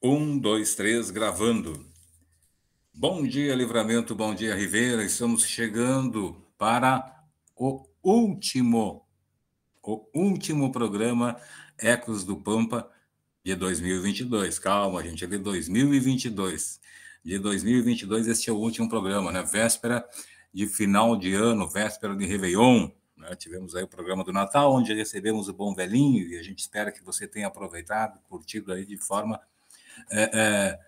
Um, dois, três, gravando. Bom dia, Livramento, bom dia, Ribeira. Estamos chegando para o último, o último programa Ecos do Pampa de 2022. Calma, gente, é de 2022. De 2022, este é o último programa, né? Véspera de final de ano, véspera de Réveillon. Né? Tivemos aí o programa do Natal, onde recebemos o Bom Velhinho, e a gente espera que você tenha aproveitado, curtido aí de forma é, é,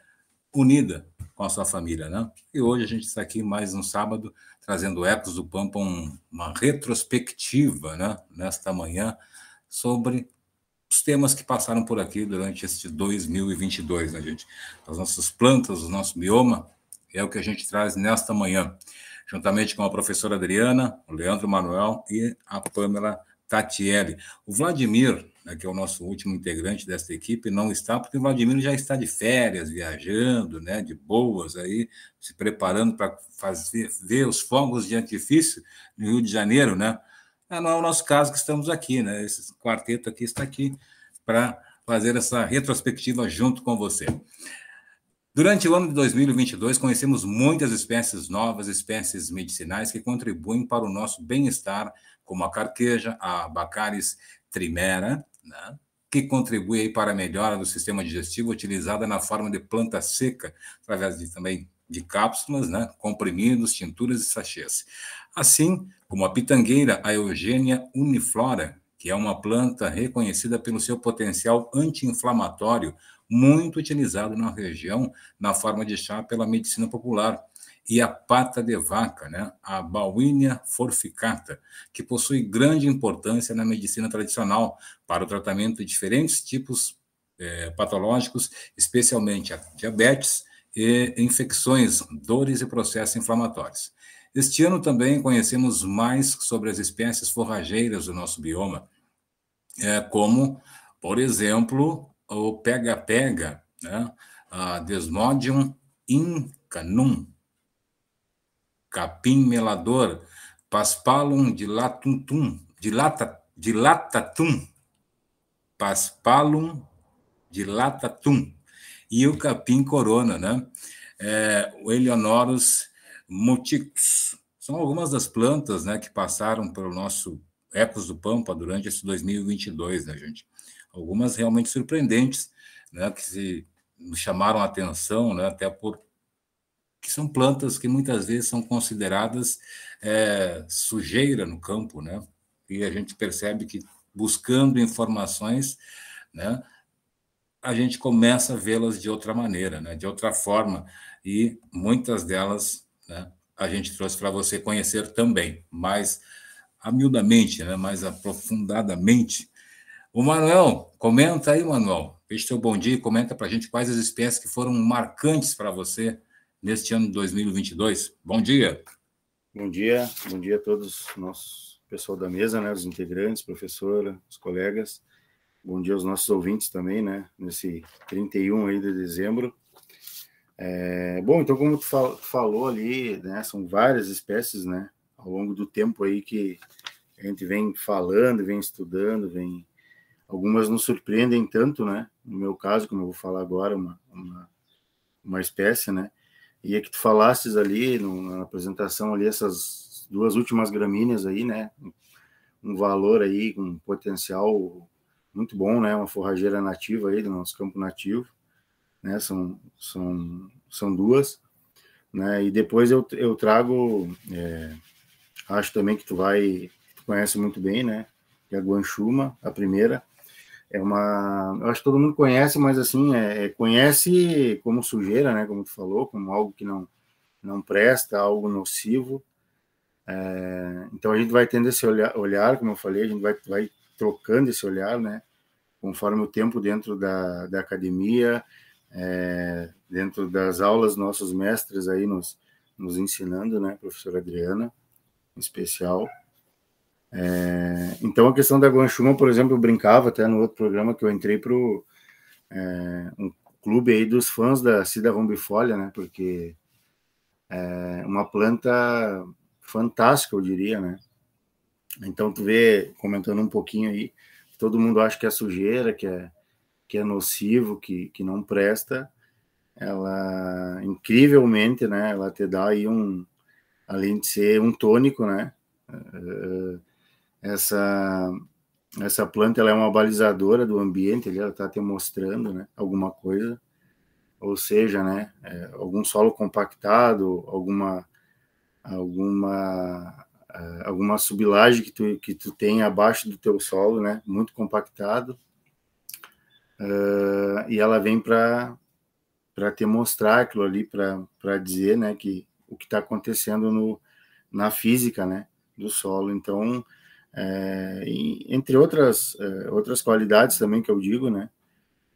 unida com a sua família, né? E hoje a gente está aqui mais um sábado trazendo Ecos do Pampa um, uma retrospectiva, né? Nesta manhã sobre os temas que passaram por aqui durante este 2022, né, gente? As nossas plantas, o nosso bioma, é o que a gente traz nesta manhã, juntamente com a professora Adriana, o Leandro Manuel e a Pamela Tatiele. O Vladimir né, que é o nosso último integrante desta equipe, não está, porque o Vladimir já está de férias, viajando, né, de boas aí, se preparando para fazer ver os fogos de artifício no Rio de Janeiro, né? Ah, não é o nosso caso que estamos aqui, né? Esse quarteto aqui está aqui para fazer essa retrospectiva junto com você. Durante o ano de 2022, conhecemos muitas espécies novas, espécies medicinais que contribuem para o nosso bem-estar, como a carqueja, a Bacaris trimera, né, que contribui para a melhora do sistema digestivo, utilizada na forma de planta seca, através de, também de cápsulas, né, comprimidos, tinturas e sachês. Assim como a pitangueira, a Eugênia uniflora, que é uma planta reconhecida pelo seu potencial anti-inflamatório, muito utilizado na região na forma de chá pela medicina popular, e a pata de vaca, né, a Bauhinia forficata, que possui grande importância na medicina tradicional para o tratamento de diferentes tipos é, patológicos, especialmente a diabetes e infecções, dores e processos inflamatórios. Este ano também conhecemos mais sobre as espécies forrageiras do nosso bioma, é, como, por exemplo, o pega-pega, né, a Desmodium incanum, capim melador, paspalum dilatuntum, dilata, dilatatum, paspalum dilatatum, e o capim corona, né? É, o Eleonorus muticus. São algumas das plantas né, que passaram pelo nosso Ecos do Pampa durante esse 2022, né, gente? Algumas realmente surpreendentes, né, que se chamaram a atenção, né, até por que são plantas que muitas vezes são consideradas é, sujeira no campo, né? E a gente percebe que buscando informações, né, a gente começa a vê-las de outra maneira, né, de outra forma, e muitas delas, né, a gente trouxe para você conhecer também, mais amiudamente, né, mais aprofundadamente. O Manuel, comenta aí, Manuel, deixa seu bom dia e comenta para a gente quais as espécies que foram marcantes para você neste ano de 2022. Bom dia. Bom dia, bom dia a todos nossos pessoal da mesa, né, os integrantes, professora, os colegas. Bom dia aos nossos ouvintes também, né, nesse 31 aí de dezembro. É, bom, então como tu falou ali, né, são várias espécies, né, ao longo do tempo aí que a gente vem falando, vem estudando, vem algumas nos surpreendem tanto, né? No meu caso, como eu vou falar agora, uma, uma, uma espécie, né? E é que tu falastes ali no, na apresentação ali essas duas últimas gramíneas aí, né? Um valor aí, um potencial muito bom, né? Uma forrageira nativa aí do nosso campo nativo, né? São, são, são duas, né? E depois eu, eu trago, é, acho também que tu vai, tu conhece muito bem, né? Que é a Guanchuma, a primeira, é uma. Eu acho que todo mundo conhece, mas assim, é, é, conhece como sujeira, né? Como tu falou, como algo que não, não presta, algo nocivo. É, então a gente vai tendo esse olhar, olhar, como eu falei, a gente vai, vai trocando esse olhar, né? Conforme o tempo dentro da, da academia, é, dentro das aulas, nossos mestres aí nos, nos ensinando, né? Professora Adriana, em especial. É, então, a questão da Guanchuma, por exemplo, eu brincava até no outro programa que eu entrei para é, um clube aí dos fãs da Cida rombifolia, né? Porque é uma planta fantástica, eu diria, né? Então, tu vê, comentando um pouquinho aí, todo mundo acha que é sujeira, que é, que é nocivo, que, que não presta, ela incrivelmente, né, ela te dá aí um, além de ser um tônico, né, eh, essa essa planta ela é uma balizadora do ambiente, ela está te mostrando, né, alguma coisa, ou seja, né, é, algum solo compactado, alguma alguma uh, alguma sublagem que tu que tu tem abaixo do teu solo, né, muito compactado, uh, e ela vem para para te mostrar aquilo ali, para dizer, né, que o que está acontecendo no, na física, né, do solo. Então, é, entre outras é, outras qualidades também que eu digo, né,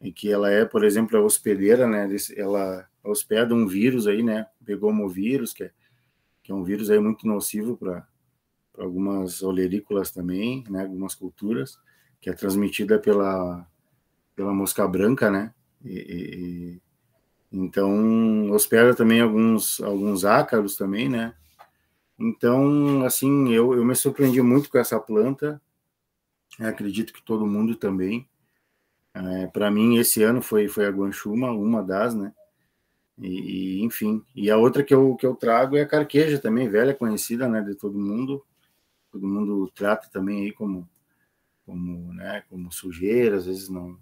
e que ela é, por exemplo, a hospedeira, né, ela hospeda um vírus aí, né, pegomovírus, que é, que é um vírus aí muito nocivo para algumas olerícolas também, né, algumas culturas, que é transmitida pela pela mosca branca, né, e, então, hospeda também alguns, alguns ácaros também, né? Então, assim, eu, eu me surpreendi muito com essa planta. Eu acredito que todo mundo também. É, Para mim, esse ano foi, foi a guanchuma, uma das, né? E, enfim. E a outra que eu, que eu trago é a carqueja também, velha, conhecida, né, de todo mundo. Todo mundo trata também aí como, como, né, como sujeira, às vezes não,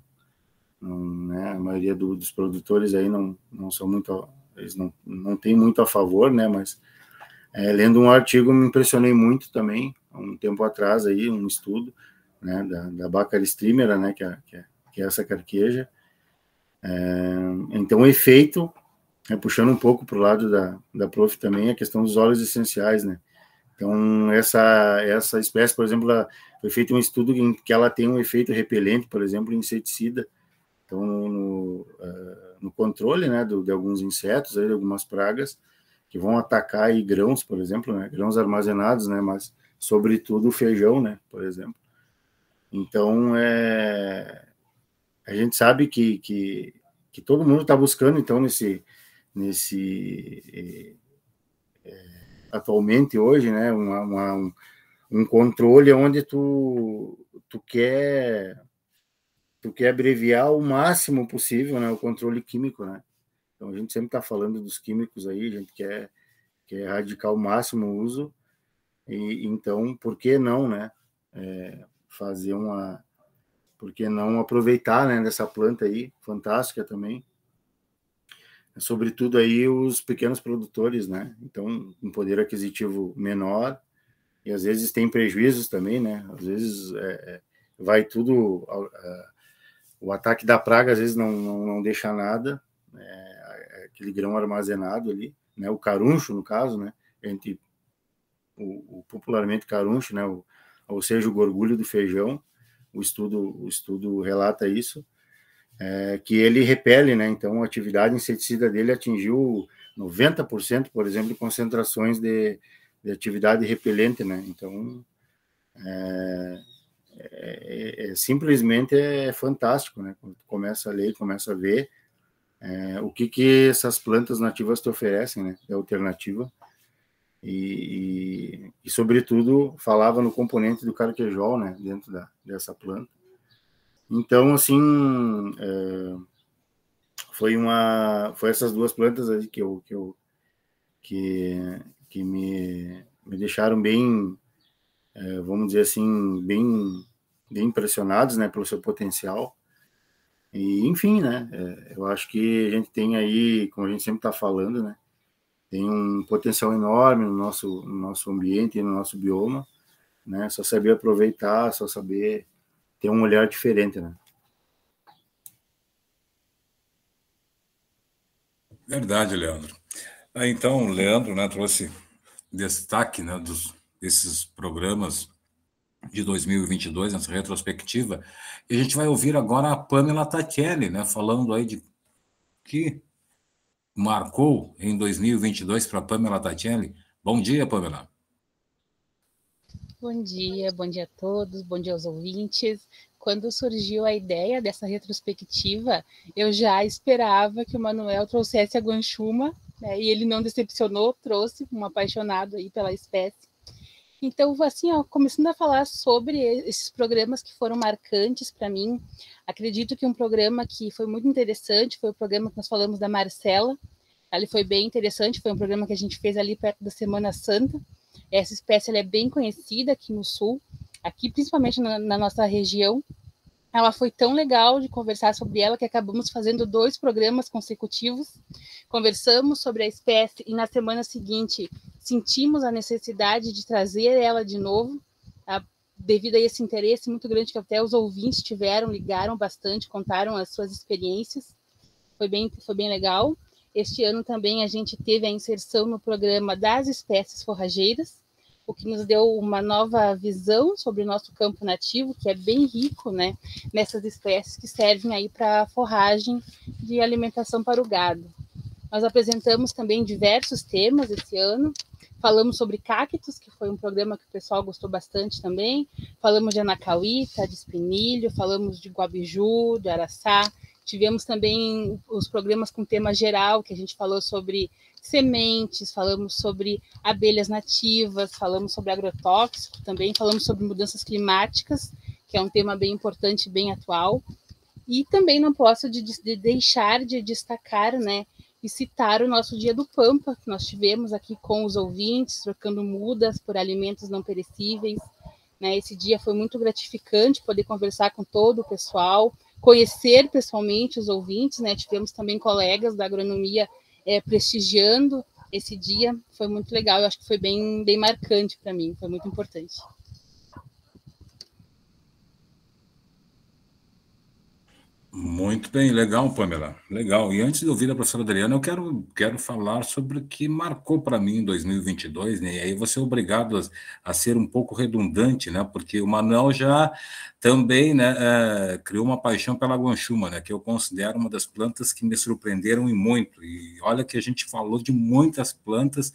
não, né, a maioria do, dos produtores aí não, não são muito, eles não, não têm muito a favor, né, mas é, lendo um artigo me impressionei muito também, há um tempo atrás aí, um estudo, né, da, da Bacar Streamer, né, que é, que é, que é essa carqueja, é, então o efeito, é, puxando um pouco para o lado da, da prof também, a questão dos óleos essenciais, né, então, essa, essa espécie, por exemplo, ela, foi feito um estudo em que ela tem um efeito repelente, por exemplo, inseticida, então, no, uh, no controle né, do, de alguns insetos, aí, de algumas pragas, que vão atacar aí grãos, por exemplo, né, grãos armazenados, né, mas sobretudo feijão, né, por exemplo. Então, é, a gente sabe que, que, que todo mundo está buscando, então, nesse, nesse é, atualmente hoje, né, uma, uma, um, um controle onde tu, tu quer tu quer abreviar o máximo possível né, o controle químico, né? Então a gente sempre está falando dos químicos aí, a gente quer, quer erradicar o máximo o uso, e então por que não, né? É, fazer uma. Por que não aproveitar né, dessa planta aí, fantástica também, sobretudo aí os pequenos produtores, né? Então, um poder aquisitivo menor e às vezes tem prejuízos também, né? Às vezes é, é vai tudo o ataque da praga às vezes não, não, não deixa nada, é, aquele grão armazenado ali, né, o caruncho no caso, né, entre o, o popularmente caruncho, né, o, ou seja, o gorgulho do feijão, o estudo, o estudo relata isso, é, que ele repele, né, então a atividade inseticida dele atingiu 90%, por exemplo, de concentrações de, de atividade repelente, né, então é, é, é, é, simplesmente é fantástico, né? Quando começa a ler, começa a ver é, o que que essas plantas nativas te oferecem, né? De alternativa. E, e, e, sobretudo, falava no componente do carquejol, né? Dentro da, dessa planta. Então, assim, é, foi uma, foi essas duas plantas aí que eu, que eu, que, que me, me deixaram bem é, vamos dizer assim, bem, bem impressionados né, pelo seu potencial. E, enfim, né, é, eu acho que a gente tem aí, como a gente sempre está falando, né, tem um potencial enorme no nosso, no nosso ambiente, no nosso bioma, né, só saber aproveitar, só saber ter um olhar diferente, né. Verdade, Leandro. Então, Leandro né, trouxe destaque né, dos, desses programas de 2022, nessa retrospectiva. E a gente vai ouvir agora a Pamela Tatielli, né, falando aí de que marcou em 2022 para Pamela Tatielli. Bom dia, Pamela. Bom dia, bom dia a todos, bom dia aos ouvintes. Quando surgiu a ideia dessa retrospectiva, eu já esperava que o Manuel trouxesse a guanchuma, né, e ele não decepcionou, trouxe um apaixonado aí pela espécie Então, assim, ó, começando a falar sobre esses programas que foram marcantes para mim, acredito que um programa que foi muito interessante foi o programa que nós falamos da Marcela. Ele foi bem interessante, foi um programa que a gente fez ali perto da Semana Santa. Essa espécie é bem conhecida aqui no Sul, aqui principalmente na, na nossa região, ela foi tão legal de conversar sobre ela que acabamos fazendo dois programas consecutivos. Conversamos sobre a espécie e na semana seguinte sentimos a necessidade de trazer ela de novo, tá? devido a esse interesse muito grande que até os ouvintes tiveram, ligaram bastante, contaram as suas experiências. Foi bem, foi bem legal. Este ano também a gente teve a inserção no programa das espécies forrageiras, o que nos deu uma nova visão sobre o nosso campo nativo, que é bem rico, né, nessas espécies que servem aí para forragem de alimentação para o gado. Nós apresentamos também diversos temas esse ano. Falamos sobre cactos, que foi um programa que o pessoal gostou bastante também. Falamos de anacauíta, de espinilho, falamos de guabiju, de araçá. Tivemos também os programas com tema geral, que a gente falou sobre sementes, falamos sobre abelhas nativas, falamos sobre agrotóxico também, falamos sobre mudanças climáticas, que é um tema bem importante, bem atual. E também não posso de, de deixar de destacar, né, e citar o nosso Dia do Pampa, que nós tivemos aqui com os ouvintes, trocando mudas por alimentos não perecíveis. Né? Esse dia foi muito gratificante poder conversar com todo o pessoal, conhecer pessoalmente os ouvintes. Né? Tivemos também colegas da agronomia é, prestigiando esse dia. Foi muito legal, eu acho que foi bem, bem marcante para mim, foi muito importante. Muito bem, legal, Pamela. Legal. E antes de ouvir a professora Adriana, eu quero, quero falar sobre o que marcou para mim em 2022, né? E aí você é obrigado a, a, ser um pouco redundante, né? Porque o Manuel já também né, é, criou uma paixão pela guanchuma, né? Que eu considero uma das plantas que me surpreenderam e muito. E olha que a gente falou de muitas plantas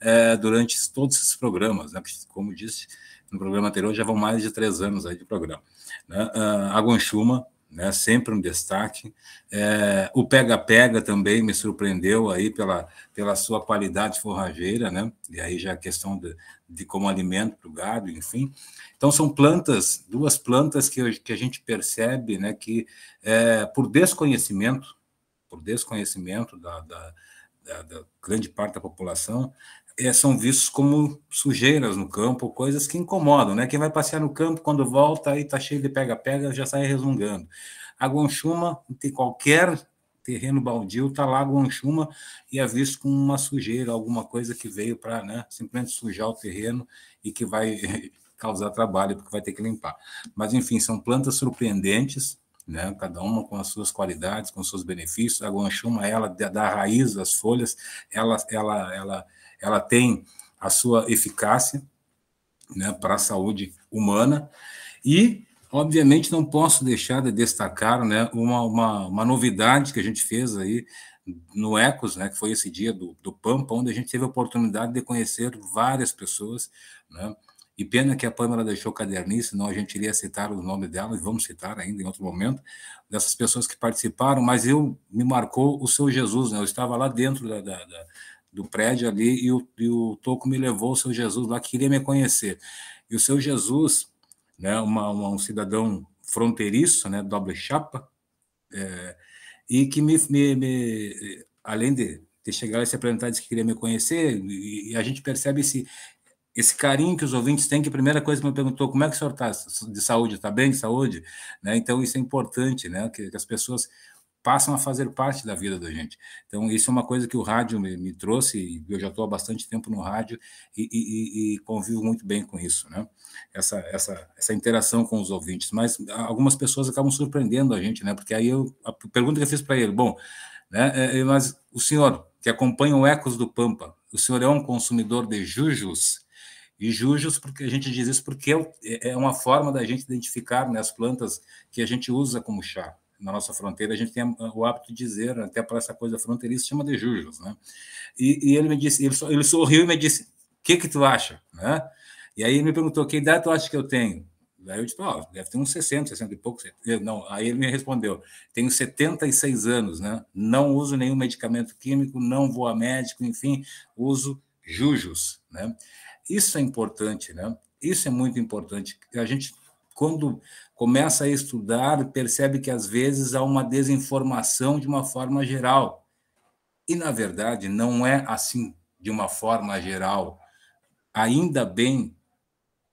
é, durante todos esses programas, né? Como disse no programa anterior, já vão mais de três anos aí de programa. Né? A guanchuma né, sempre um destaque. É, o pega-pega também me surpreendeu aí pela, pela sua qualidade forrageira, né, e aí já a questão de, de como alimento para o gado, enfim. Então, são plantas, duas plantas que, que a gente percebe né, que, é, por desconhecimento, por desconhecimento da, da, da, da grande parte da população, é, são vistos como sujeiras no campo, coisas que incomodam, né? Quem vai passear no campo, quando volta, aí tá cheio de pega-pega, já sai resungando. A guanchuma, tem qualquer terreno baldio, tá lá a guanchuma e é visto como uma sujeira, alguma coisa que veio para né, simplesmente sujar o terreno e que vai causar trabalho, porque vai ter que limpar. Mas, enfim, são plantas surpreendentes, né? cada uma com as suas qualidades, com os seus benefícios. A guanchuma, ela, da raiz, das folhas, ela, ela, ela ela tem a sua eficácia né, para a saúde humana e, obviamente, não posso deixar de destacar né, uma, uma, uma novidade que a gente fez aí no Ecos, né, que foi esse dia do, do Pampa, onde a gente teve a oportunidade de conhecer várias pessoas, né, e pena que a Pâmela deixou caderninho, senão a gente iria citar o nome dela, e vamos citar ainda em outro momento, dessas pessoas que participaram, mas eu me marcou o seu Jesus, né? Eu estava lá dentro da, da, do prédio ali e o, e o Toco me levou o seu Jesus lá, que queria me conhecer. E o seu Jesus, né, uma, uma um cidadão fronteiriço, né, doble chapa, é, e que me, me, me, além de ter chegado a se apresentar, disse que queria me conhecer, e, e, a gente percebe esse, esse carinho que os ouvintes têm, que a primeira coisa que me perguntou, como é que o senhor está de saúde, está bem de saúde? Né? Então, isso é importante, né? que, que as pessoas passam a fazer parte da vida da gente. Então, isso é uma coisa que o rádio me, me trouxe, eu já estou há bastante tempo no rádio e, e, e, convivo muito bem com isso, né? Essa, essa, essa interação com os ouvintes. Mas algumas pessoas acabam surpreendendo a gente, né? Porque aí eu, a pergunta que eu fiz para ele, bom, né? É, é, mas o senhor que acompanha o Ecos do Pampa, o senhor é um consumidor de jujos? E jujos, porque a gente diz isso porque é, é uma forma da gente identificar né, as plantas que a gente usa como chá na nossa fronteira, a gente tem o hábito de dizer, até para essa coisa fronteiriça, chama de jujos, né? E, e ele me disse, ele, ele, sorriu e me disse, o que que tu acha, né? E aí ele me perguntou, que idade tu acha que eu tenho? Aí eu disse, oh, deve ter uns 60, 60 e poucos. não, aí ele me respondeu, tenho 76 anos, né? Não uso nenhum medicamento químico, não vou a médico, enfim, uso jujos, né? Isso é importante, né? Isso é muito importante. A gente, quando começa a estudar, percebe que às vezes há uma desinformação de uma forma geral. E, na verdade, não é assim de uma forma geral. Ainda bem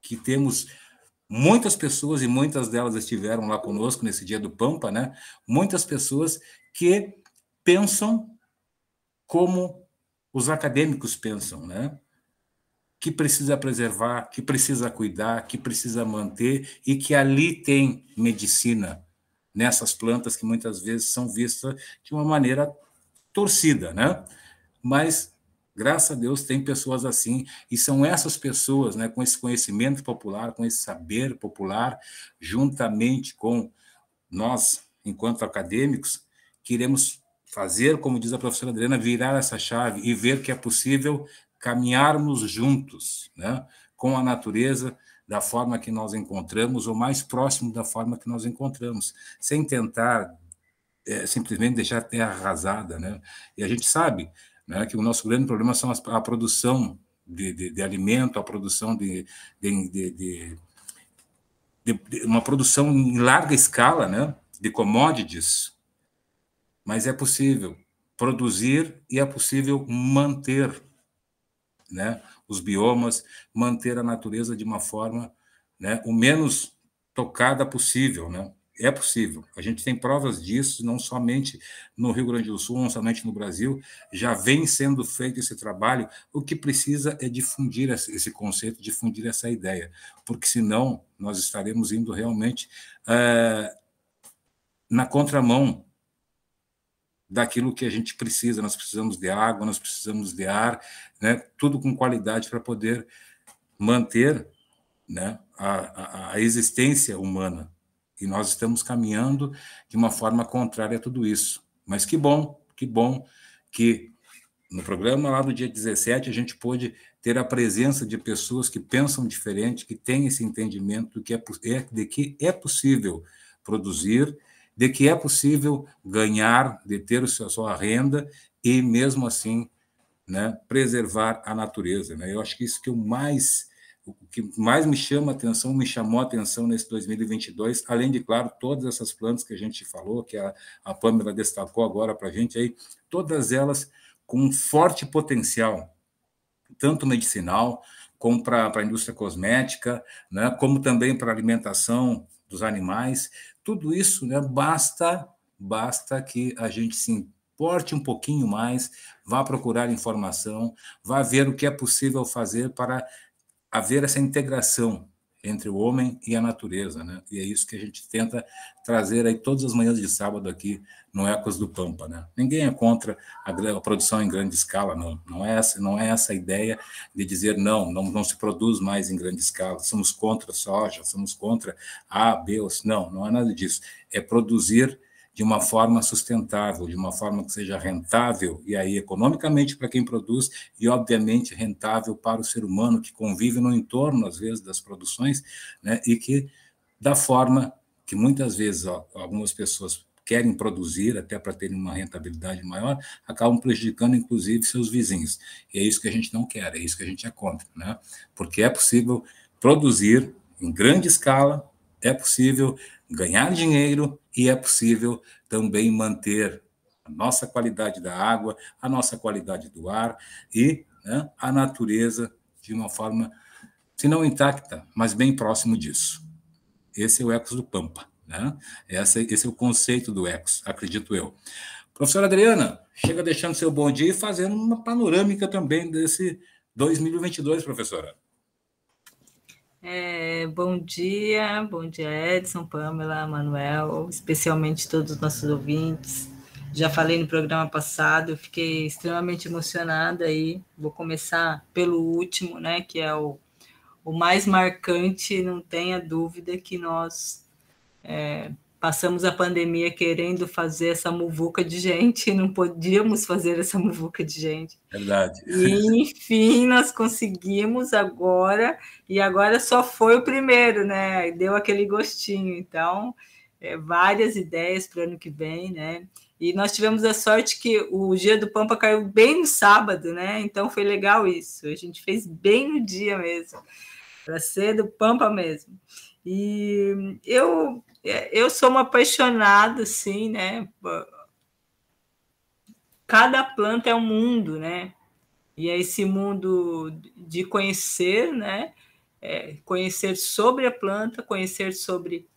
que temos muitas pessoas, e muitas delas estiveram lá conosco nesse dia do Pampa, né? Muitas pessoas que pensam como os acadêmicos pensam, né? Que precisa preservar, que precisa cuidar, que precisa manter e que ali tem medicina nessas plantas que muitas vezes são vistas de uma maneira torcida, né? Mas Graças a Deus tem pessoas assim, e são essas pessoas, né, com esse conhecimento popular, com esse saber popular, juntamente com nós, enquanto acadêmicos, queremos fazer, como diz a professora Adriana, virar essa chave e ver que é possível caminharmos juntos, né, com a natureza da forma que nós encontramos, ou mais próximo da forma que nós encontramos, sem tentar é, simplesmente deixar a terra arrasada, né? E a gente sabe né, que o nosso grande problema são as, a produção de, de, de, alimento, a produção de, de, uma produção em larga escala, né, de commodities, mas é possível produzir e é possível manter, né, os biomas, manter a natureza de uma forma, né, o menos tocada possível, né? É possível. A gente tem provas disso, não somente no Rio Grande do Sul, não somente no Brasil, já vem sendo feito esse trabalho. O que precisa é difundir esse conceito, difundir essa ideia, porque senão nós estaremos indo realmente é, na contramão daquilo que a gente precisa. Nós precisamos de água, nós precisamos de ar, né? tudo com qualidade para poder manter né, a, a, a existência humana. E nós estamos caminhando de uma forma contrária a tudo isso. Mas que bom, que bom que no programa lá do dia 17 a gente pôde ter a presença de pessoas que pensam diferente, que têm esse entendimento que é, é, de que é possível produzir, de que é possível ganhar, de ter a sua renda e mesmo assim né, preservar a natureza. Né? Eu acho que isso que o mais o que mais me chama a atenção, me chamou a atenção nesse 2022, além de, claro, todas essas plantas que a gente falou, que a, a Pâmela destacou agora para a gente aí, todas elas com um forte potencial, tanto medicinal, como para a indústria cosmética, né, como também para a alimentação dos animais. Tudo isso né, basta, basta que a gente se importe um pouquinho mais, vá procurar informação, vá ver o que é possível fazer para haver essa integração entre o homem e a natureza, né? E é isso que a gente tenta trazer aí todas as manhãs de sábado aqui no Ecos do Pampa, né? Ninguém é contra a, produção em grande escala, não. Não é essa, não é essa a ideia de dizer não, não, não se produz mais em grande escala. Somos contra soja, somos contra A, B, ou não, não é nada disso. É produzir de uma forma sustentável, de uma forma que seja rentável, e aí economicamente para quem produz, e obviamente rentável para o ser humano que convive no entorno, às vezes, das produções, né, e que, da forma que muitas vezes ó, algumas pessoas querem produzir até para terem uma rentabilidade maior, acabam prejudicando inclusive seus vizinhos. E é isso que a gente não quer, é isso que a gente é contra, né? Porque é possível produzir em grande escala, é possível ganhar dinheiro e é possível também manter a nossa qualidade da água, a nossa qualidade do ar e né, a natureza de uma forma, se não intacta, mas bem próximo disso. Esse é o Ecos do Pampa. Né? Esse, é o conceito do Ecos, acredito eu. Professora Adriana, chega deixando seu bom dia e fazendo uma panorâmica também desse 2022, professora. É, bom dia, bom dia Edson, Pamela, Manuel, especialmente todos os nossos ouvintes. Já falei no programa passado, eu fiquei extremamente emocionada aí. Vou começar pelo último, né, que é o, o mais marcante, não tenha dúvida que nós é, passamos a pandemia querendo fazer essa muvuca de gente, não podíamos fazer essa muvuca de gente. Verdade. E, enfim, nós conseguimos agora, e agora só foi o primeiro, né? Deu aquele gostinho. Então, é, várias ideias para o ano que vem, né? E nós tivemos a sorte que o dia do Pampa caiu bem no sábado, né? Então foi legal isso. A gente fez bem no dia mesmo, para ser do Pampa mesmo. E eu, eu sou uma apaixonada, assim, né? Cada planta é um mundo, né? E é esse mundo de conhecer, né? É, conhecer sobre a planta, conhecer sobre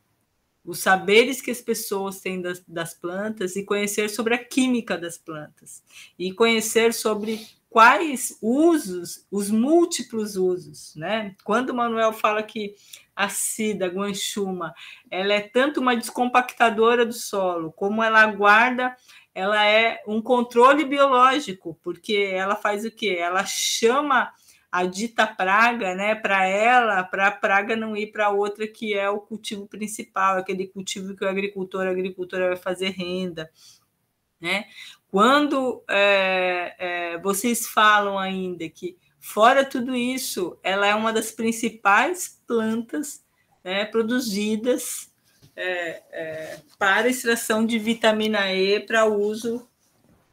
os saberes que as pessoas têm das, das, plantas e conhecer sobre a química das plantas e conhecer sobre quais usos, os múltiplos usos, né? Quando o Manuel fala que a Cida guanchuma, ela é tanto uma descompactadora do solo, como ela guarda, ela é um controle biológico, porque ela faz o quê? Ela chama a dita praga, né, para ela, para a praga não ir para outra que é o cultivo principal, aquele cultivo que o agricultor, a agricultora vai fazer renda, né? Quando é, é, vocês falam ainda que fora tudo isso, ela é uma das principais plantas né, produzidas é, é para extração de vitamina E para uso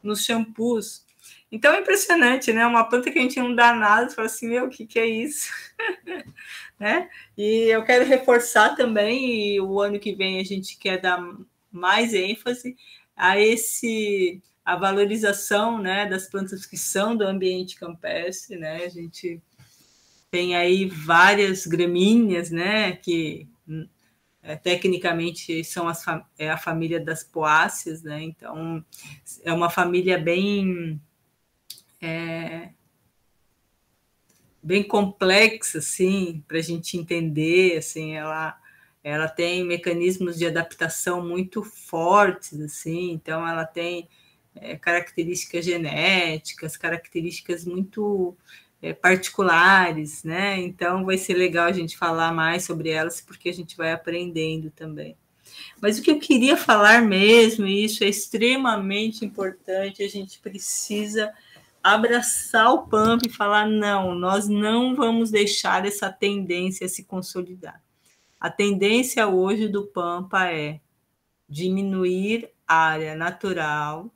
nos shampoos, então é impressionante, né? Uma planta que a gente não dá nada, fala assim, meu, o que, que é isso? né? E eu quero reforçar também, e o ano que vem a gente quer dar mais ênfase a esse a valorização né, das plantas que são do ambiente campestre, né? A gente tem aí várias gramíneas, né, que é, tecnicamente são as, é a família das poáceas, né? Então é uma família bem é, bem complexa, assim, para a gente entender, assim, ela ela tem mecanismos de adaptação muito fortes, assim, então ela tem é, características genéticas, características muito é, particulares, né? Então vai ser legal a gente falar mais sobre elas, porque a gente vai aprendendo também. Mas o que eu queria falar mesmo, e isso é extremamente importante, a gente precisa abraçar o pump e falar: não, nós não vamos deixar essa tendência se consolidar. A tendência hoje do Pampa é diminuir área natural.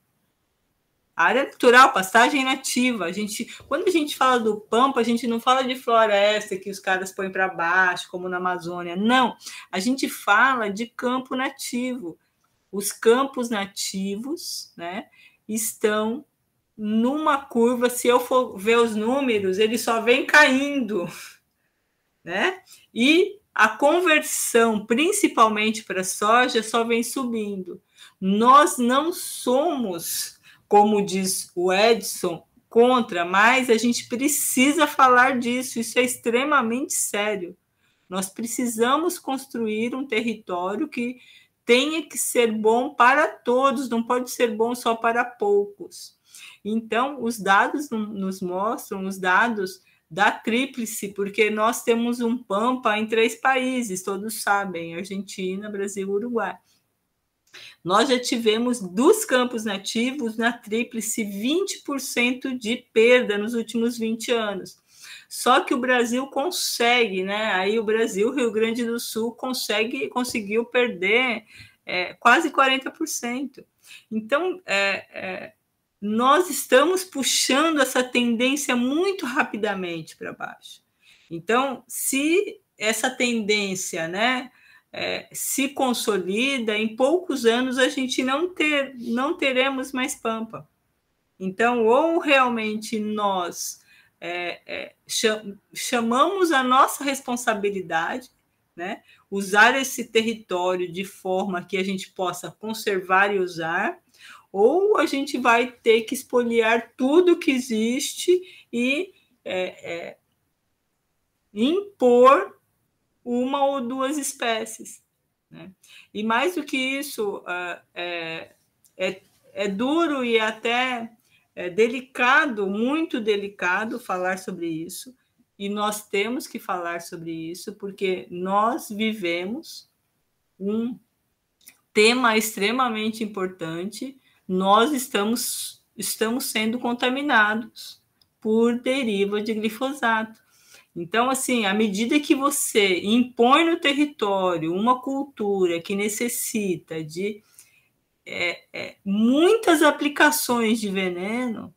A área natural, pastagem nativa. A gente, quando a gente fala do Pampa, a gente não fala de floresta que os caras põem para baixo, como na Amazônia. Não, a gente fala de campo nativo. Os campos nativos, né, estão numa curva, se eu for ver os números, ele só vem caindo, né? E a conversão, principalmente para soja, só vem subindo. Nós não somos, como diz o Edson, contra, mas a gente precisa falar disso, isso é extremamente sério. Nós precisamos construir um território que tenha que ser bom para todos, não pode ser bom só para poucos. Então, os dados nos mostram, os dados da tríplice, porque nós temos um Pampa em três países, todos sabem: Argentina, Brasil, Uruguai. Nós já tivemos dos campos nativos na tríplice 20% de perda nos últimos 20 anos. Só que o Brasil consegue, né? Aí o Brasil, Rio Grande do Sul, consegue, conseguiu perder é, quase 40%. Então, é, é, nós estamos puxando essa tendência muito rapidamente para baixo. Então, se essa tendência né, é, se consolida, em poucos anos a gente não, ter, não teremos mais pampa. Então, ou realmente nós é, é, chamamos a nossa responsabilidade, né, usar esse território de forma que a gente possa conservar e usar, ou a gente vai ter que espoliar tudo que existe e é, é, impor uma ou duas espécies. Né? E mais do que isso, é, é, é duro e até é delicado, muito delicado falar sobre isso, e nós temos que falar sobre isso, porque nós vivemos um tema extremamente importante nós estamos, estamos sendo contaminados por deriva de glifosato. Então, assim, à medida que você impõe no território uma cultura que necessita de é, é, muitas aplicações de veneno,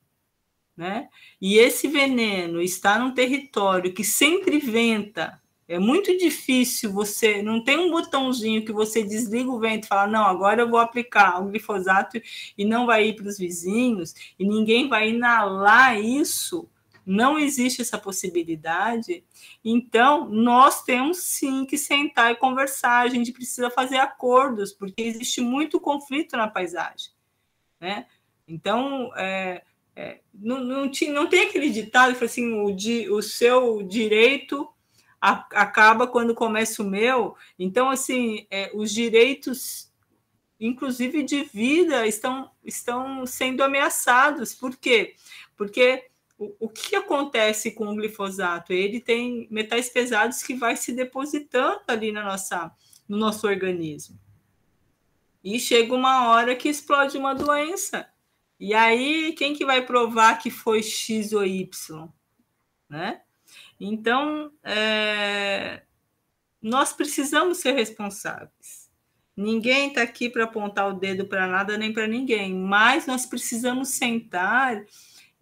né? E esse veneno está num território que sempre venta. É muito difícil você. Não tem um botãozinho que você desliga o vento e fala: não, agora eu vou aplicar o glifosato e não vai ir para os vizinhos, e ninguém vai inalar isso não existe essa possibilidade, então nós temos sim que sentar e conversar, a gente precisa fazer acordos, porque existe muito conflito na paisagem. Né? Então, é, é, não, não, tinha, não tem aquele ditado que assim, o, di, o seu direito a, acaba quando começa o meu. Então, assim, é, os direitos, inclusive de vida, estão, estão sendo ameaçados. Por quê? Porque o, que acontece com o glifosato? Ele tem metais pesados que vai se depositando ali na nossa, no nosso organismo. E chega uma hora que explode uma doença. E aí, quem que vai provar que foi X ou Y? Né? Então, é, nós precisamos ser responsáveis. Ninguém está aqui para apontar o dedo para nada nem para ninguém, mas nós precisamos sentar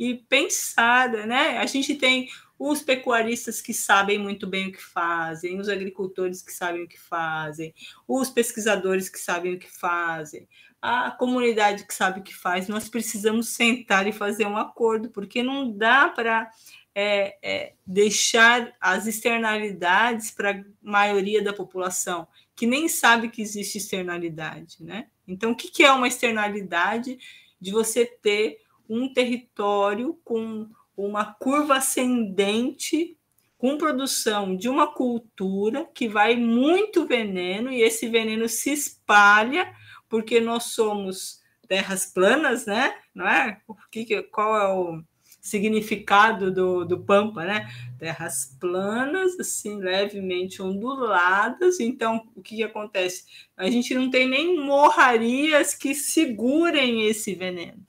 e pensar, né? A gente tem os pecuaristas que sabem muito bem o que fazem, os agricultores que sabem o que fazem, os pesquisadores que sabem o que fazem, a comunidade que sabe o que faz. Nós precisamos sentar e fazer um acordo, porque não dá para é, é, deixar as externalidades para a maioria da população, que nem sabe que existe externalidade, né? Então, o que é uma externalidade de você ter um território com uma curva ascendente, com produção de uma cultura que vai muito veneno e esse veneno se espalha porque nós somos terras planas, né? Não é? O que, qual é o significado do, do Pampa, né? Terras planas, assim, levemente onduladas. Então, o que, que acontece? A gente não tem nem morrarias que segurem esse veneno.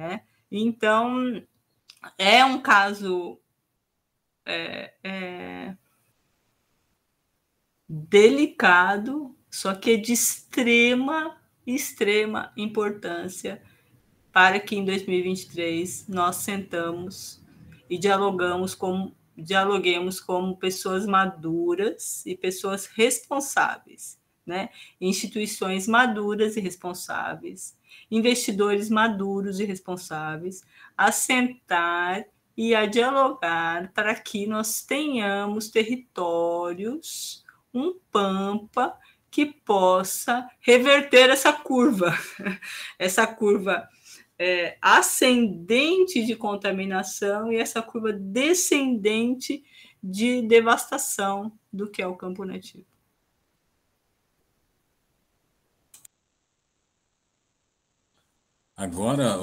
Né? Então, é um caso é, é, delicado, só que é de extrema, extrema importância para que em 2023 nós sentamos e dialogamos com, dialoguemos como pessoas maduras e pessoas responsáveis, né? Instituições maduras e responsáveis, investidores maduros e responsáveis a sentar e a dialogar para que nós tenhamos territórios, um pampa que possa reverter essa curva, essa curva é, ascendente de contaminação e essa curva descendente de devastação do que é o campo nativo. Agora,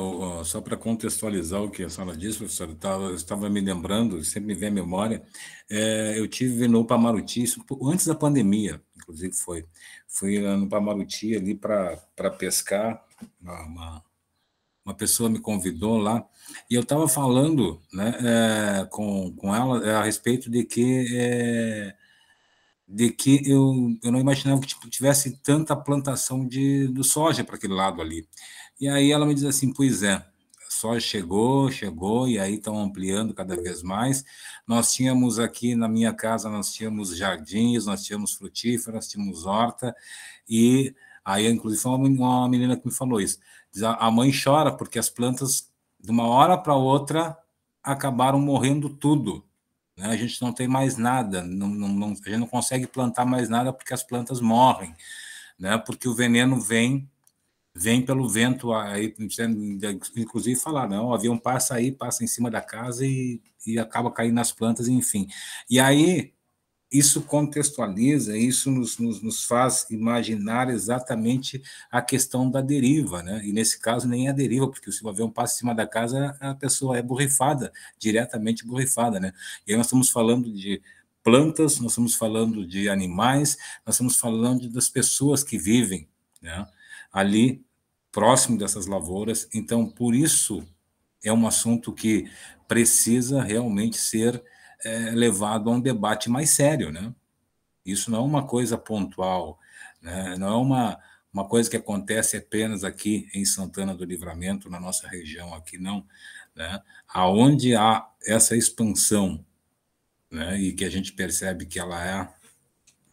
só para contextualizar o que a senhora disse, professora, eu estava me lembrando, sempre me vem à memória, é, eu tive no Pamaruti, antes da pandemia, inclusive foi, fui no Pamaruti ali para pescar, uma, uma pessoa me convidou lá, e eu estava falando né, é, com, com ela é, a respeito de que de que eu, eu não imaginava que tipo, tivesse tanta plantação de, do soja para aquele lado ali. E aí ela me diz assim: pois é, só chegou, chegou, e aí estão ampliando cada vez mais. Nós tínhamos aqui na minha casa, nós tínhamos jardins, nós tínhamos frutíferas, tínhamos horta, e aí, inclusive, foi uma menina que me falou isso. Diz, a mãe chora porque as plantas, de uma hora para outra, acabaram morrendo tudo. Né? A gente não tem mais nada, não, não, a gente não consegue plantar mais nada porque as plantas morrem, né? porque o veneno vem vem pelo vento, aí, inclusive falar, não, o avião passa aí, passa em cima da casa e, e acaba caindo nas plantas, enfim. E aí, isso contextualiza, isso nos, nos, nos, faz imaginar exatamente a questão da deriva, né? E nesse caso nem a deriva, porque se o avião passa em cima da casa, a pessoa é borrifada, diretamente borrifada, né? E aí nós estamos falando de plantas, nós estamos falando de animais, nós estamos falando das pessoas que vivem, né? Ali próximo dessas lavouras. Então, por isso, é um assunto que precisa realmente ser é, levado a um debate mais sério, né? Isso não é uma coisa pontual, né? não é uma, uma coisa que acontece apenas aqui em Santana do Livramento, na nossa região aqui, não, né? Aonde há essa expansão, né? E que a gente percebe que ela é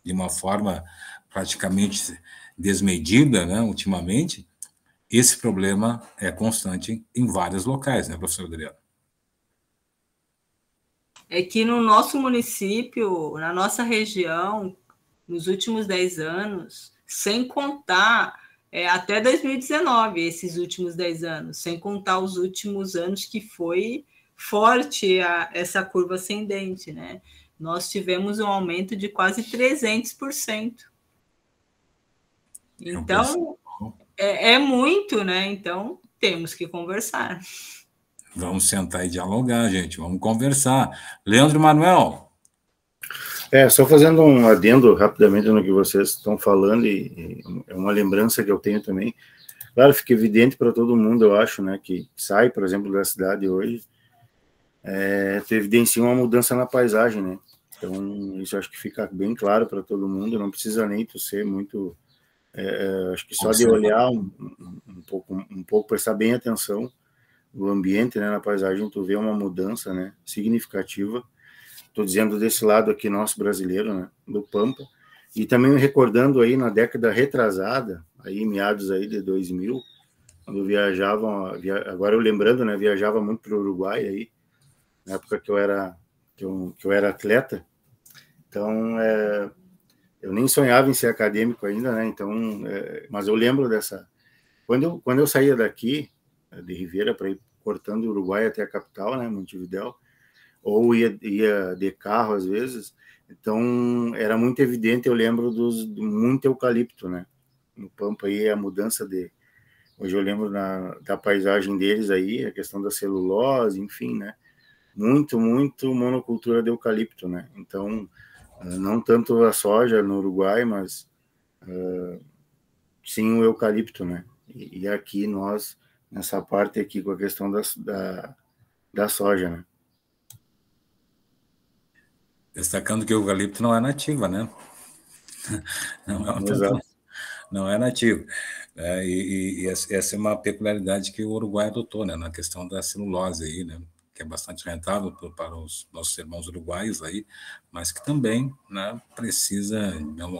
de uma forma praticamente desmedida, né? Ultimamente, esse problema é constante em vários locais, né, professor Adriano? É que no nosso município, na nossa região, nos últimos 10 anos, sem contar é, até 2019, esses últimos 10 anos, sem contar os últimos anos que foi forte a, essa curva ascendente, né? Nós tivemos um aumento de quase 300%. Então, é, é muito, né? Então, temos que conversar. Vamos sentar e dialogar, gente. Vamos conversar. Leandro Manuel, é, só fazendo um adendo rapidamente no que vocês estão falando, e, e é uma lembrança que eu tenho também. Claro, fica evidente para todo mundo, eu acho, né, que sai, por exemplo, da cidade hoje, é, tu evidencia uma mudança na paisagem, né? Então, isso acho que fica bem claro para todo mundo, não precisa nem tu ser muito. É, é acho que só de olhar um, um, um, pouco, um pouco, prestar bem atenção no ambiente, né, na paisagem, tu vê uma mudança né, significativa. Estou dizendo desse lado aqui nosso brasileiro, né, do Pampa, e também recordando aí na década retrasada, aí meados aí de 2000, quando eu viajava, via, agora eu lembrando, né, viajava muito para o Uruguai aí, na época que eu era que eu, que eu era atleta, então é, eu nem sonhava em ser acadêmico ainda, né, então, é, mas eu lembro dessa, quando eu, quando eu saía daqui, de Ribeira, para ir cortando o Uruguai até a capital, né, Montevidéu, ou ia, ia de carro às vezes. Então era muito evidente, eu lembro dos muito eucalipto, né? No Pampa aí a mudança de hoje eu lembro na, da paisagem deles aí, a questão da celulose, enfim, né? Muito, muito monocultura de eucalipto, né? Então, não tanto a soja no Uruguai, mas uh, sim o eucalipto, né? E, e, aqui nós, nessa parte aqui com a questão da, da, da soja, né? Destacando que o eucalipto não é nativa, né? Não é, uma, não é nativo. É, e, e, essa é uma peculiaridade que o Uruguai adotou, né? Na questão da celulose aí, né? Que é bastante rentável para os nossos irmãos uruguaios aí, mas que também né, precisa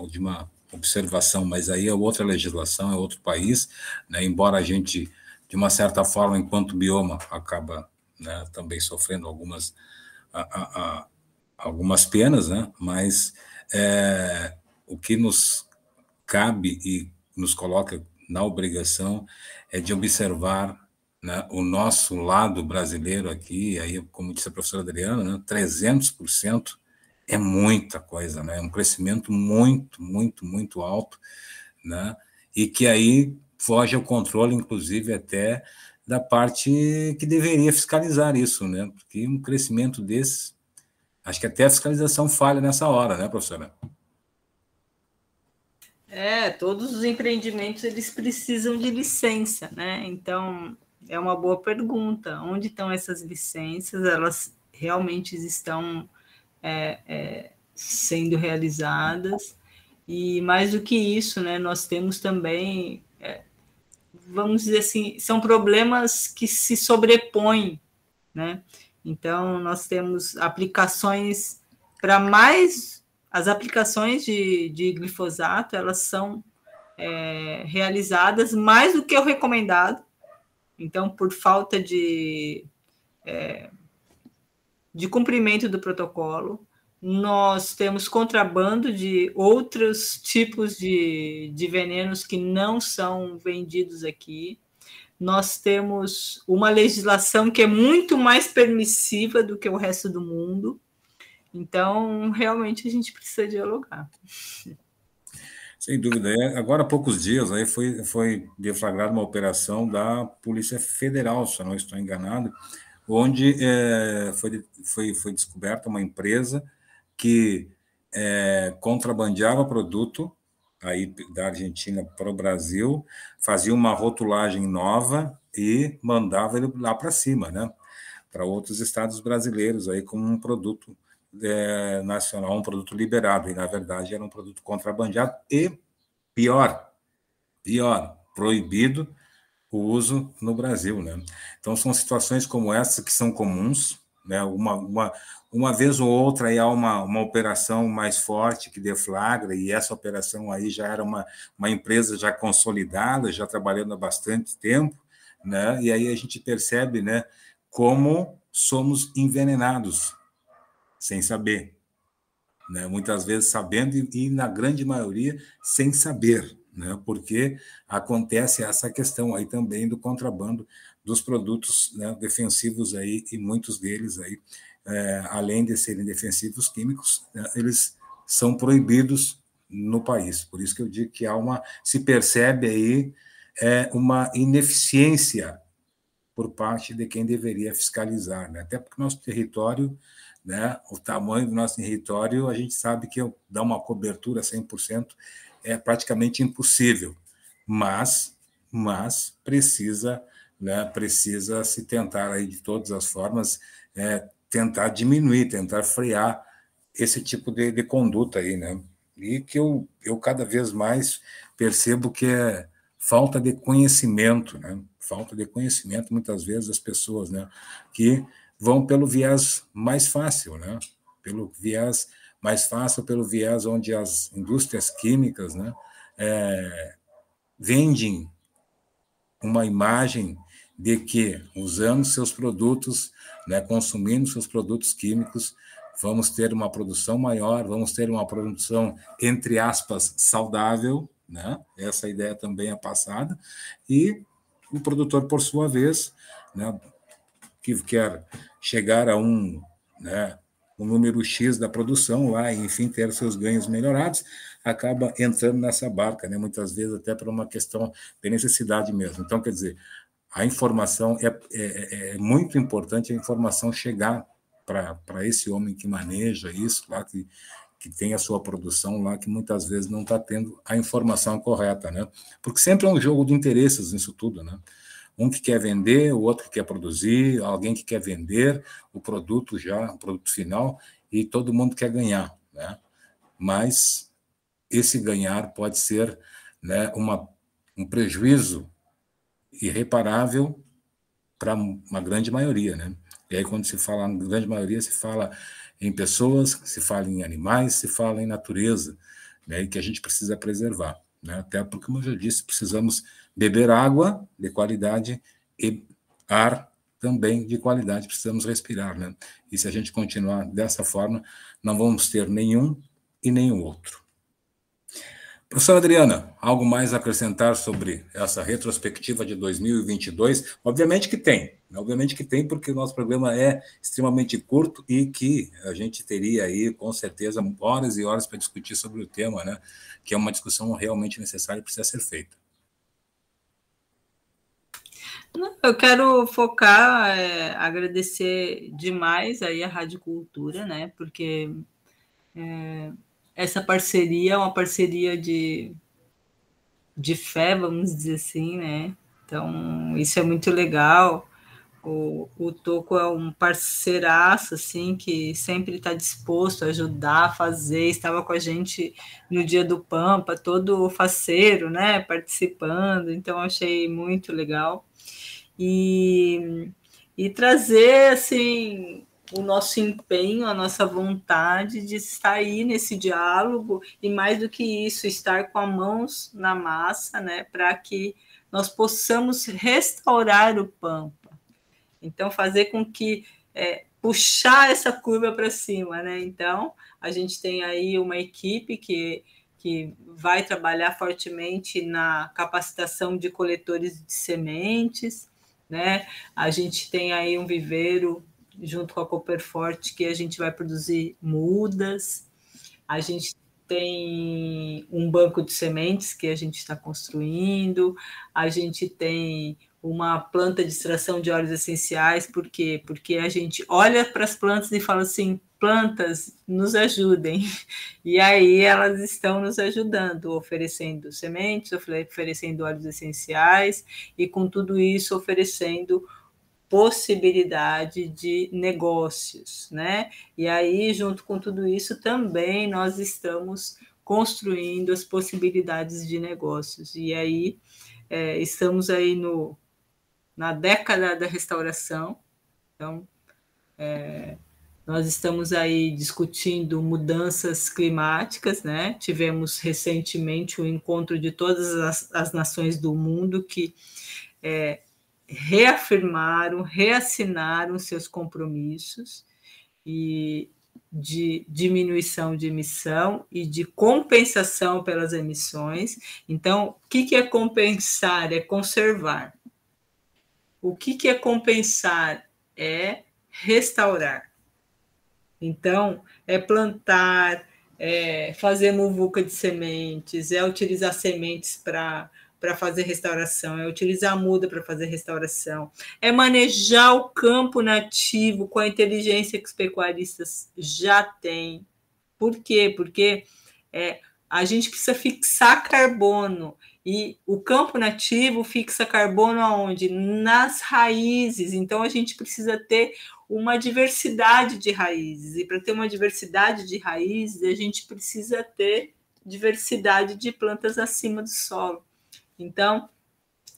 de uma observação, mas aí é outra legislação, é outro país, né? embora a gente, de uma certa forma, enquanto bioma, acaba né, também sofrendo algumas a, a, algumas penas, né? mas é, o que nos cabe e nos coloca na obrigação é de observar né, o nosso lado brasileiro aqui, aí, como disse a professora Adriana, né, 300% é muita coisa, né? é um crescimento muito, muito, muito alto, né? e que aí foge ao controle, inclusive, até da parte que deveria fiscalizar isso, né? porque um crescimento desse Acho que até a fiscalização falha nessa hora, né, professora? É, todos os empreendimentos eles precisam de licença, né? Então é uma boa pergunta. Onde estão essas licenças? Elas realmente estão é, é, sendo realizadas? E mais do que isso, né? Nós temos também, é, vamos dizer assim, são problemas que se sobrepõem, né? Então, nós temos aplicações para mais. As aplicações de, de glifosato, elas são é, realizadas mais do que o recomendado. Então, por falta de, é, de cumprimento do protocolo, nós temos contrabando de outros tipos de, de venenos que não são vendidos aqui nós temos uma legislação que é muito mais permissiva do que o resto do mundo. Então, realmente, a gente precisa dialogar. Sem dúvida. É, agora, há poucos dias, aí foi, foi deflagrada uma operação da Polícia Federal, se eu não estou enganado, onde é, foi, foi, foi descoberta uma empresa que é, contrabandeava produto aí da Argentina para o Brasil, fazia uma rotulagem nova e mandava ele lá para cima, né? Para outros estados brasileiros aí como um produto é, nacional, um produto liberado e na verdade era um produto contrabandeado e pior, ó, proibido o uso no Brasil, né? Então, são situações como essa que são comuns, né? Uma, uma, uma vez ou outra aí há uma, uma operação mais forte que deflagra, e essa operação aí já era uma, uma empresa já consolidada, já trabalhando há bastante tempo, né? E aí a gente percebe, né, como somos envenenados sem saber, né? Muitas vezes sabendo e, e na grande maioria sem saber, né? Porque acontece essa questão aí também do contrabando dos produtos né, defensivos aí e muitos deles aí, é, além de serem defensivos químicos, né, eles são proibidos no país. Por isso que eu digo que há uma se percebe aí é, uma ineficiência por parte de quem deveria fiscalizar, né? até porque nosso território, né, o tamanho do nosso território, a gente sabe que dar uma cobertura 100% é praticamente impossível, mas, mas precisa, né, precisa se tentar aí de todas as formas é, tentar diminuir, tentar frear esse tipo de, de conduta aí, né? E que eu, eu cada vez mais percebo que é falta de conhecimento, né? Falta de conhecimento, muitas vezes, das pessoas, né? Que vão pelo viés mais fácil, né? Pelo viés mais fácil, pelo viés onde as indústrias químicas, né? É, vendem uma imagem de que, usando seus produtos, né, consumindo seus produtos químicos, vamos ter uma produção maior, vamos ter uma produção, entre aspas, saudável, né? Essa ideia também é passada. E o produtor, por sua vez, né, que quer chegar a um, né, um número X da produção lá, e, enfim, ter seus ganhos melhorados, acaba entrando nessa barca, né, muitas vezes até por uma questão de necessidade mesmo. Então, quer dizer, a informação é, é, é muito importante a informação chegar para esse homem que maneja isso lá, que que tem a sua produção lá, que muitas vezes não está tendo a informação correta, né? Porque sempre é um jogo de interesses nisso tudo, né? Um que quer vender, o outro que quer produzir, alguém que quer vender o produto já, o produto final, e todo mundo quer ganhar, né? Mas esse ganhar pode ser né, uma, um prejuízo irreparável para uma grande maioria, né? E aí, quando se fala na grande maioria, se fala em pessoas, se fala em animais, se fala em natureza, né, e que a gente precisa preservar. Né, até porque, como eu já disse, precisamos beber água de qualidade e ar também de qualidade, precisamos respirar. Né? E se a gente continuar dessa forma, não vamos ter nenhum e nenhum outro. Professora Adriana, algo mais a acrescentar sobre essa retrospectiva de 2022? Obviamente que tem, né? obviamente que tem, porque o nosso programa é extremamente curto e que a gente teria aí, com certeza, horas e horas para discutir sobre o tema, né? que é uma discussão realmente necessária e precisa ser feita. Eu quero focar, é, agradecer demais aí a Rádio Cultura, né? Porque é, essa parceria é uma parceria de, de fé, vamos dizer assim, né? Então, isso é muito legal. O, o Toco é um parceiraço, assim, que sempre está disposto a ajudar, a fazer. Estava com a gente no dia do Pampa, todo faceiro, né? Participando. Então, achei muito legal. E, e trazer, assim, o nosso empenho, a nossa vontade de estar aí nesse diálogo e mais do que isso, estar com as mãos na massa, né, para que nós possamos restaurar o Pampa. Então, fazer com que é, puxar essa curva para cima, né? Então, a gente tem aí uma equipe que que vai trabalhar fortemente na capacitação de coletores de sementes, né? A gente tem aí um viveiro junto com a Copperforte, que a gente vai produzir mudas. A gente tem um banco de sementes que a gente está construindo. A gente tem uma planta de extração de óleos essenciais, por quê? Porque a gente olha para as plantas e fala assim: plantas, nos ajudem. E aí elas estão nos ajudando, oferecendo sementes, oferecendo óleos essenciais e com tudo isso oferecendo possibilidade de negócios, né? E aí, junto com tudo isso, também nós estamos construindo as possibilidades de negócios. E aí é, estamos aí no, na década da restauração, então é, nós estamos aí discutindo mudanças climáticas, né? Tivemos recentemente o um encontro de todas as, as, nações do mundo que é, reafirmaram, reassinaram seus compromissos e de diminuição de emissão e de compensação pelas emissões. Então, o que é compensar? É conservar. O que é compensar? É restaurar. Então, é plantar, é fazer muvuca de sementes, é utilizar sementes para para fazer restauração, é utilizar a muda para fazer restauração, é manejar o campo nativo com a inteligência que os pecuaristas já têm. Por quê? Porque é, a gente precisa fixar carbono e o campo nativo fixa carbono aonde? Nas raízes. Então a gente precisa ter uma diversidade de raízes. E para ter uma diversidade de raízes, a gente precisa ter diversidade de plantas acima do solo. Então,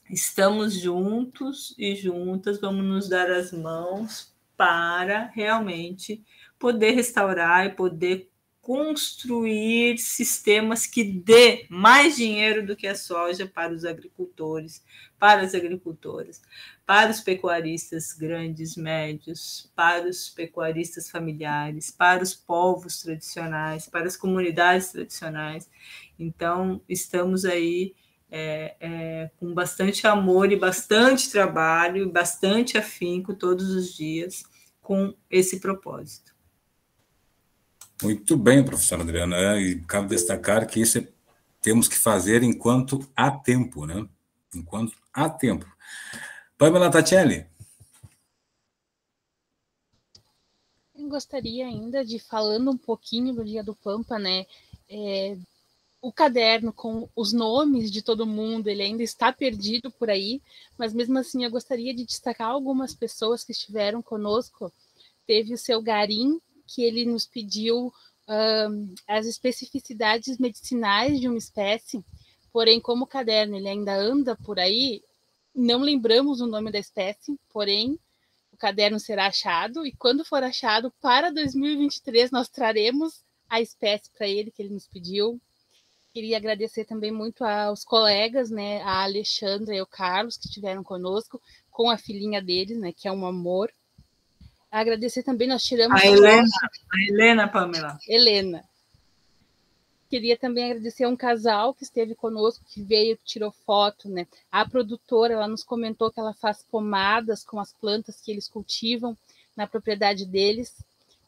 estamos juntos e juntas, vamos nos dar as mãos para realmente poder restaurar e poder construir sistemas que dê mais dinheiro do que a soja para os agricultores, para as agricultoras, para os pecuaristas grandes, médios, para os pecuaristas familiares, para os povos tradicionais, para as comunidades tradicionais. Então, estamos aí é, é, com bastante amor e bastante trabalho, bastante afinco todos os dias com esse propósito. Muito bem, professora Adriana, e cabe destacar que isso é, temos que fazer enquanto há tempo, né? Enquanto há tempo. Pamela Tatielli. Eu gostaria ainda de, falando um pouquinho do Dia do Pampa, né? É, o caderno com os nomes de todo mundo, ele ainda está perdido por aí, mas mesmo assim eu gostaria de destacar algumas pessoas que estiveram conosco. Teve o seu Garim, que ele nos pediu um, as especificidades medicinais de uma espécie, porém, como o caderno ele ainda anda por aí, não lembramos o nome da espécie, porém, o caderno será achado, e quando for achado, para 2023, nós traremos a espécie para ele que ele nos pediu, queria agradecer também muito aos colegas, né, a Alexandra e o Carlos, que estiveram conosco, com a filhinha deles, né, que é um amor. Agradecer também, nós tiramos... A Helena, nosso... a Helena, Pamela. Helena. Queria também agradecer a um casal que esteve conosco, que veio, tirou foto, né? A produtora, ela nos comentou que ela faz pomadas com as plantas que eles cultivam na propriedade deles.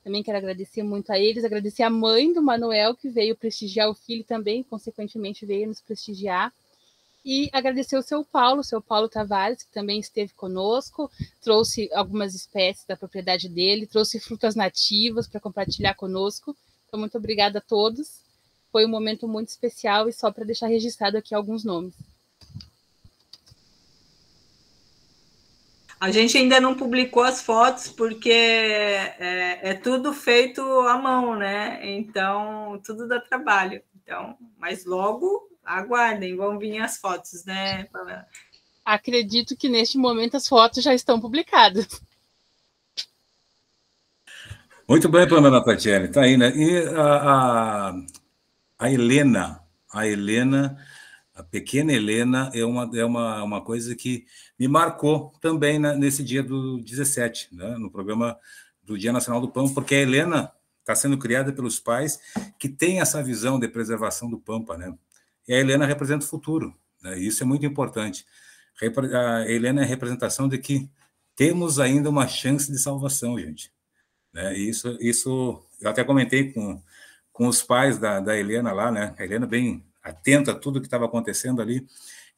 Também quero agradecer muito a eles, agradecer a mãe do Manuel, que veio prestigiar o filho também, consequentemente veio nos prestigiar. E agradecer o seu Paulo, o seu Paulo Tavares, que também esteve conosco, trouxe algumas espécies da propriedade dele, trouxe frutas nativas para compartilhar conosco. Então, muito obrigada a todos. Foi um momento muito especial e só para deixar registrado aqui alguns nomes. A gente ainda não publicou as fotos porque é, é, tudo feito à mão, né? Então, tudo dá trabalho. Então, mas logo aguardem, vão vir as fotos, né, Pamela? Acredito que neste momento as fotos já estão publicadas. Muito bem, Pamela Tatiele, tá aí, né? E a, a, a Helena, a Helena a pequena Helena é uma, é uma, uma coisa que me marcou também nesse dia do 17, né, no programa do Dia Nacional do Pampa, porque a Helena está sendo criada pelos pais que têm essa visão de preservação do Pampa, né? E a Helena representa o futuro, né? E isso é muito importante. A Helena é a representação de que temos ainda uma chance de salvação, gente. Né? Isso, isso eu até comentei com, com os pais da, da Helena lá, né? A Helena bem atenta a tudo que estava acontecendo ali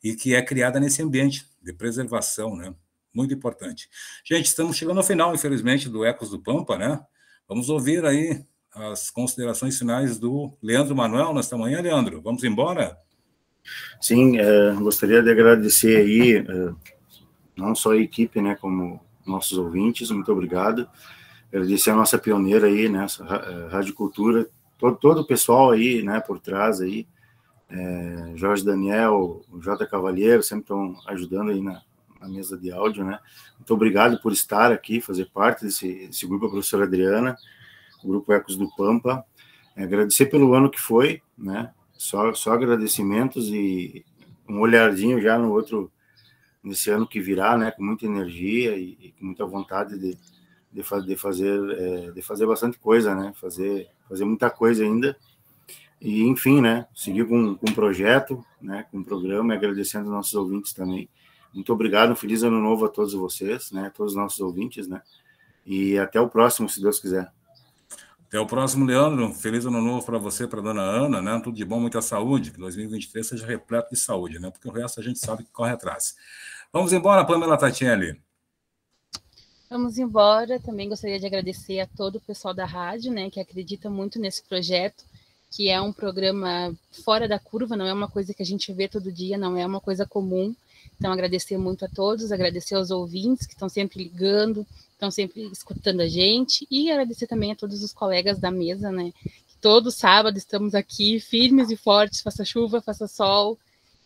e que é criada nesse ambiente de preservação, né? Muito importante. Gente, estamos chegando ao final, infelizmente, do Ecos do Pampa, né? Vamos ouvir aí as considerações finais do Leandro Manuel nesta manhã, Leandro. Vamos embora? Sim, é, gostaria de agradecer aí, é, não só a equipe, né, como nossos ouvintes, muito obrigado. Agradecer a nossa pioneira aí, né, a Rádio Cultura, todo, todo o pessoal aí, né, por trás aí, é, Jorge Daniel, Jota Cavalheiro, sempre estão ajudando aí na, na, mesa de áudio, né? Muito obrigado por estar aqui, fazer parte desse, desse grupo, a professora Adriana, o grupo Ecos do Pampa. É, agradecer pelo ano que foi, né? Só, só agradecimentos e um olhadinho já no outro, nesse ano que virá, né? Com muita energia e, e com muita vontade de, de, de fazer, é, de fazer bastante coisa, né? Fazer, fazer muita coisa ainda e, enfim, né, seguir com, com um projeto, né, com um programa, e agradecendo aos nossos ouvintes também. Muito obrigado, um feliz ano novo a todos vocês, né, todos os nossos ouvintes, né, e até o próximo, se Deus quiser. Até o próximo, Leandro. Feliz ano novo para você, para a dona Ana, né? Tudo de bom, muita saúde. Que 2023 seja repleto de saúde, né? Porque o resto a gente sabe que corre atrás. Vamos embora, Pamela Tatielli. Vamos embora. Também gostaria de agradecer a todo o pessoal da rádio, né, que acredita muito nesse projeto que é um programa fora da curva, não é uma coisa que a gente vê todo dia, não é uma coisa comum. Então, agradecer muito a todos, agradecer aos ouvintes que estão sempre ligando, estão sempre escutando a gente, e agradecer também a todos os colegas da mesa, né? Que todo sábado estamos aqui, firmes e fortes, faça chuva, faça sol,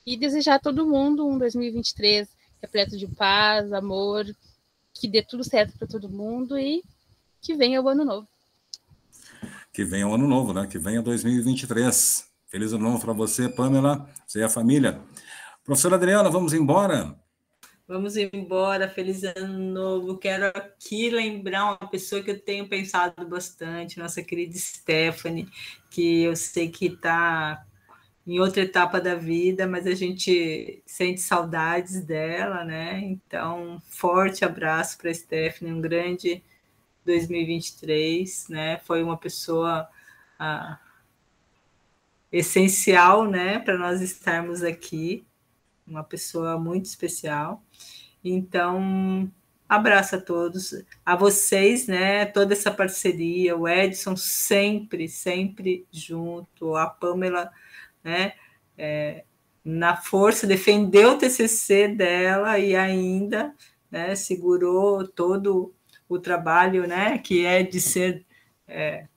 e desejar a todo mundo um 2023 repleto de paz, amor, que dê tudo certo para todo mundo e que venha o ano novo que venha o ano novo, né? Que venha 2023. Feliz ano novo para você, Pamela, você e a família. Professora Adriana, vamos embora? Vamos embora, feliz ano novo. Quero aqui lembrar uma pessoa que eu tenho pensado bastante, nossa querida Stephanie, que eu sei que está em outra etapa da vida, mas a gente sente saudades dela, né? Então, forte abraço para Stephanie, um grande 2023, né? Foi uma pessoa ah, essencial, né, para nós estarmos aqui, uma pessoa muito especial. Então, abraço a todos, a vocês, né, toda essa parceria, o Edson sempre, sempre junto, a Pamela, né, é, na força, defendeu o TCC dela e ainda, né, segurou todo o trabalho, né, que é de ser é,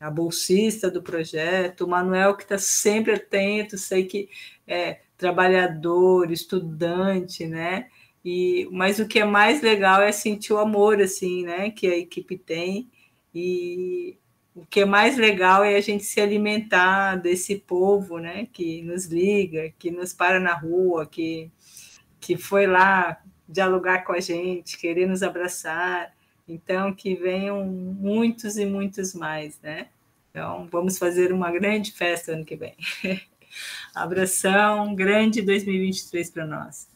a bolsista do projeto, o Manuel que está sempre atento, sei que é trabalhador, estudante, né, e, mas o que é mais legal é sentir o amor, assim, né, que a equipe tem, e o que é mais legal é a gente se alimentar desse povo, né, que nos liga, que nos para na rua, que, que foi lá dialogar com a gente, querer nos abraçar, então, que venham muitos e muitos mais, né? Então, vamos fazer uma grande festa ano que vem. Abração, grande 2023 para nós.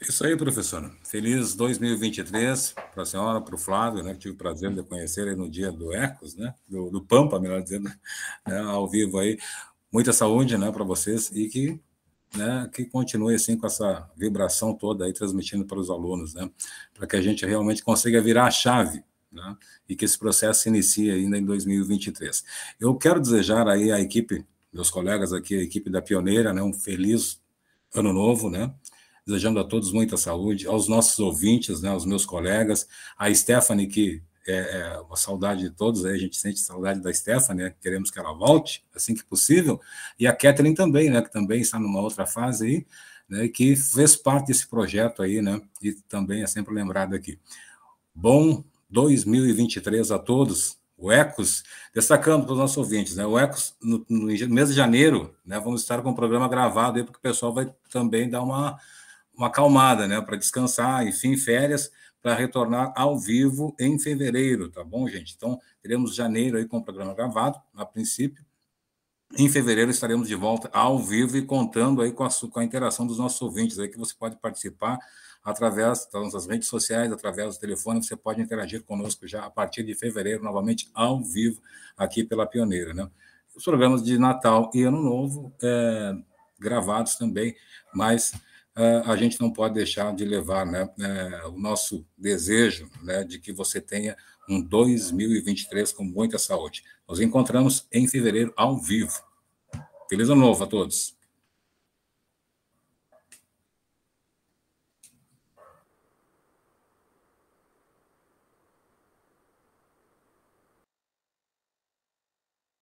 Isso aí, professora. Feliz 2023 para a senhora, para o Flávio, né? Tive o prazer de conhecer no dia do Ecos, né? Do, do Pampa, melhor dizendo, né? ao vivo aí. Muita saúde, né, para vocês e que né, que continue assim com essa vibração toda aí transmitindo para os alunos, né, para que a gente realmente consiga virar a chave, né, e que esse processo se inicie ainda em 2023. Eu quero desejar aí à equipe, meus colegas aqui, a equipe da Pioneira, né, um feliz ano novo, né, desejando a todos muita saúde, aos nossos ouvintes, né, aos meus colegas, a Stephanie que é, é, uma saudade de todos, aí a gente sente saudade da Stephanie, né? queremos que ela volte assim que possível, e a Kathleen também, né, que também está numa outra fase aí, né, que fez parte desse projeto aí, né, e também é sempre lembrado aqui. Bom 2023 a todos, o Ecos, destacando para os nossos ouvintes, né, o Ecos, no, no mês de janeiro, né, vamos estar com o programa gravado aí, porque o pessoal vai também dar uma, uma acalmada, né, para descansar, enfim, férias, para retornar ao vivo em fevereiro, tá bom, gente? Então, teremos janeiro aí com o programa gravado, a princípio. Em fevereiro estaremos de volta ao vivo e contando aí com a, com a interação dos nossos ouvintes aí, que você pode participar através das redes sociais, através do telefone, você pode interagir conosco já a partir de fevereiro, novamente ao vivo, aqui pela Pioneira, né? Os programas de Natal e Ano Novo, é, gravados também, mas a gente não pode deixar de levar né, é, o nosso desejo né, de que você tenha um 2023 com muita saúde. Nos encontramos em fevereiro ao vivo. Feliz ano novo a todos.